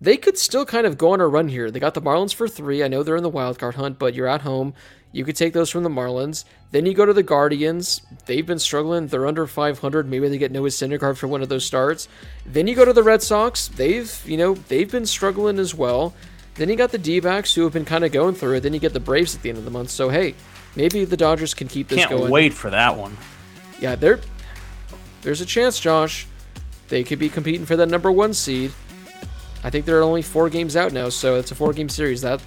They could still kind of go on a run here. They got the Marlins for three. I know they're in the wild card hunt, but you're at home. You could take those from the Marlins. Then you go to the Guardians. They've been struggling. They're under 500. Maybe they get Noah Syndergaard for one of those starts. Then you go to the Red Sox. They've, you know, they've been struggling as well. Then you got the D-backs who have been kind of going through it. Then you get the Braves at the end of the month. So hey, maybe the Dodgers can keep this Can't going. wait for that one. Yeah, there, there's a chance, Josh. They could be competing for that number one seed. I think there are only four games out now, so it's a four-game series. That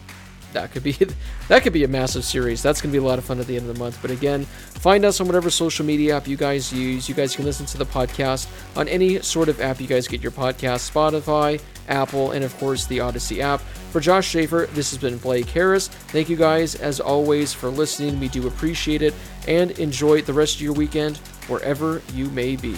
that could be that could be a massive series. That's gonna be a lot of fun at the end of the month. But again, find us on whatever social media app you guys use. You guys can listen to the podcast on any sort of app you guys get your podcast: Spotify, Apple, and of course the Audacy app. For Josh Schaefer, this has been Blake Harris. Thank you guys as always for listening. We do appreciate it, and enjoy the rest of your weekend wherever you may be.